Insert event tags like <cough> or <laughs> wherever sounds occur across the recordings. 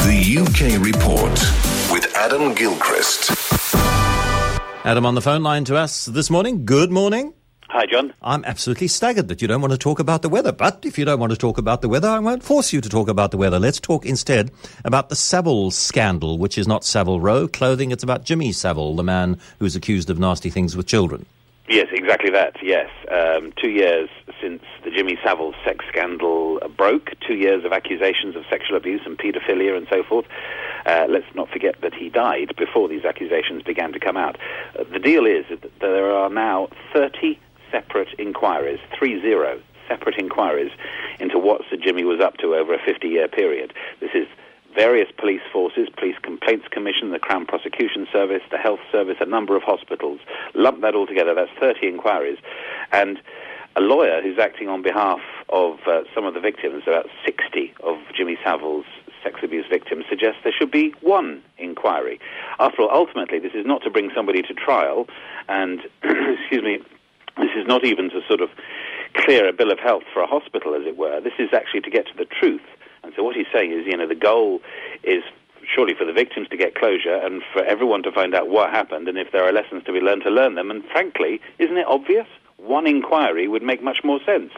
The UK Report with Adam Gilchrist. Adam on the phone line to us this morning. Good morning. Hi, John. I'm absolutely staggered that you don't want to talk about the weather. But if you don't want to talk about the weather, I won't force you to talk about the weather. Let's talk instead about the Savile scandal, which is not Savile Row clothing. It's about Jimmy Savile, the man who's accused of nasty things with children. Yes, exactly that. Yes, um, two years since the Jimmy Savile's sex scandal broke, two years of accusations of sexual abuse and paedophilia and so forth. Uh, let's not forget that he died before these accusations began to come out. Uh, the deal is that there are now 30 separate inquiries, three zero separate inquiries into what Sir Jimmy was up to over a 50-year period. This is various police forces, Police Complaints Commission, the Crown Prosecution Service, the Health Service, a number of hospitals. Lump that all together, that's 30 inquiries. And a lawyer who's acting on behalf of uh, some of the victims, about 60 of Jimmy Savile's sex abuse victims, suggests there should be one inquiry. After all, ultimately, this is not to bring somebody to trial, and, <clears throat> excuse me, this is not even to sort of clear a bill of health for a hospital, as it were. This is actually to get to the truth. And so what he's saying is, you know, the goal is surely for the victims to get closure and for everyone to find out what happened and if there are lessons to be learned to learn them. And frankly, isn't it obvious? One inquiry would make much more sense.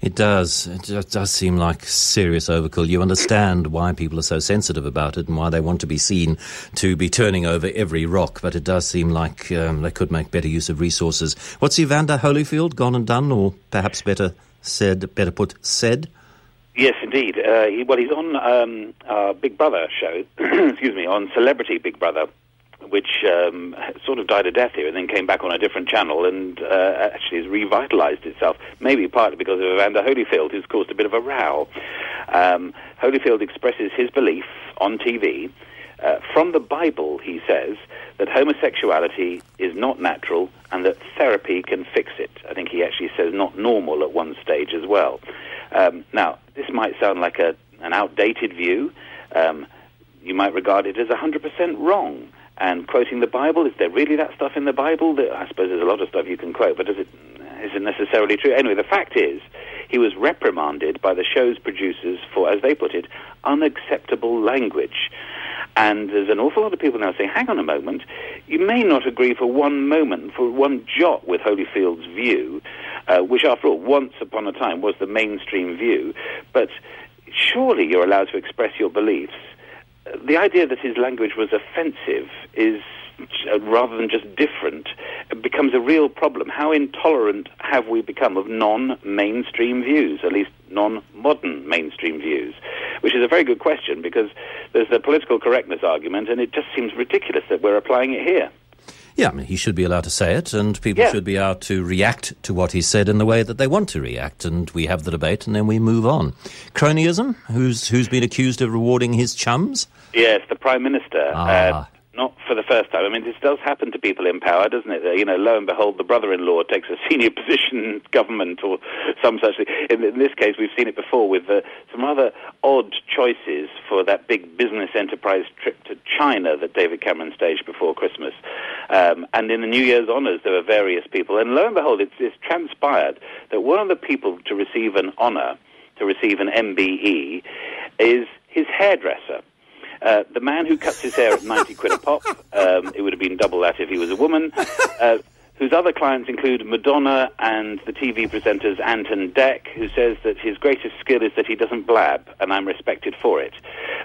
It does. It does seem like serious overkill. You understand why people are so sensitive about it and why they want to be seen to be turning over every rock, but it does seem like um, they could make better use of resources. What's Evander Holyfield gone and done, or perhaps better said, better put, said? Yes, indeed. Uh, he, well, he's on um, Big Brother show, <clears throat> excuse me, on Celebrity Big Brother, which um, <laughs> sort of died a death here and then came back on a different channel and uh, actually has revitalized itself, maybe partly because of Evander Holyfield, who's caused a bit of a row. Um, Holyfield expresses his belief on TV. Uh, from the Bible, he says that homosexuality is not natural and that therapy can fix it. I think he actually says not normal at one stage as well. Um, now, this might sound like a, an outdated view. Um, you might regard it as 100% wrong and quoting the Bible. Is there really that stuff in the Bible? I suppose there's a lot of stuff you can quote, but is it, is it necessarily true? Anyway, the fact is, he was reprimanded by the show's producers for, as they put it, unacceptable language. And there's an awful lot of people now saying, hang on a moment, you may not agree for one moment, for one jot with Holyfield's view, uh, which after all, once upon a time was the mainstream view, but surely you're allowed to express your beliefs the idea that his language was offensive is uh, rather than just different, becomes a real problem. How intolerant have we become of non-mainstream views, at least non-modern mainstream views? Which is a very good question because there's the political correctness argument, and it just seems ridiculous that we're applying it here. Yeah, I mean, he should be allowed to say it, and people yeah. should be allowed to react to what he said in the way that they want to react, and we have the debate, and then we move on. Cronyism, who's who's been accused of rewarding his chums? Yes, the prime minister. Ah. Uh, not for the first time. I mean, this does happen to people in power, doesn't it? You know, lo and behold, the brother-in-law takes a <laughs> senior position in government or some such thing. In, in this case, we've seen it before with uh, some rather odd choices for that big business enterprise trip to China that David Cameron staged before Christmas. Um, and in the New Year's honours, there were various people. And lo and behold, it's, it's transpired that one of the people to receive an honour, to receive an MBE, is his hairdresser. Uh, the man who cuts his hair at 90 quid a pop, um, it would have been double that if he was a woman, uh, whose other clients include Madonna and the TV presenters Ant and Dec, who says that his greatest skill is that he doesn't blab, and I'm respected for it.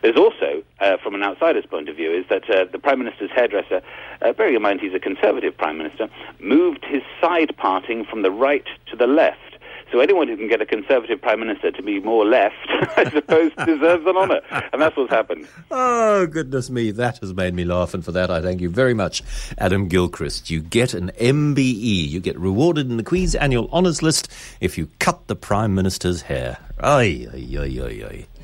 There's also, uh, from an outsider's point of view, is that uh, the Prime Minister's hairdresser, uh, bearing in mind he's a Conservative Prime Minister, moved his side parting from the right to the left. So anyone who can get a Conservative Prime Minister to be more left, <laughs> I suppose, <laughs> deserves an honour. And that's what's happened. Oh, goodness me, that has made me laugh, and for that I thank you very much, Adam Gilchrist. You get an MBE. You get rewarded in the Queen's annual honours list if you cut the Prime Minister's hair. Ay, ay, ay, ay, ay.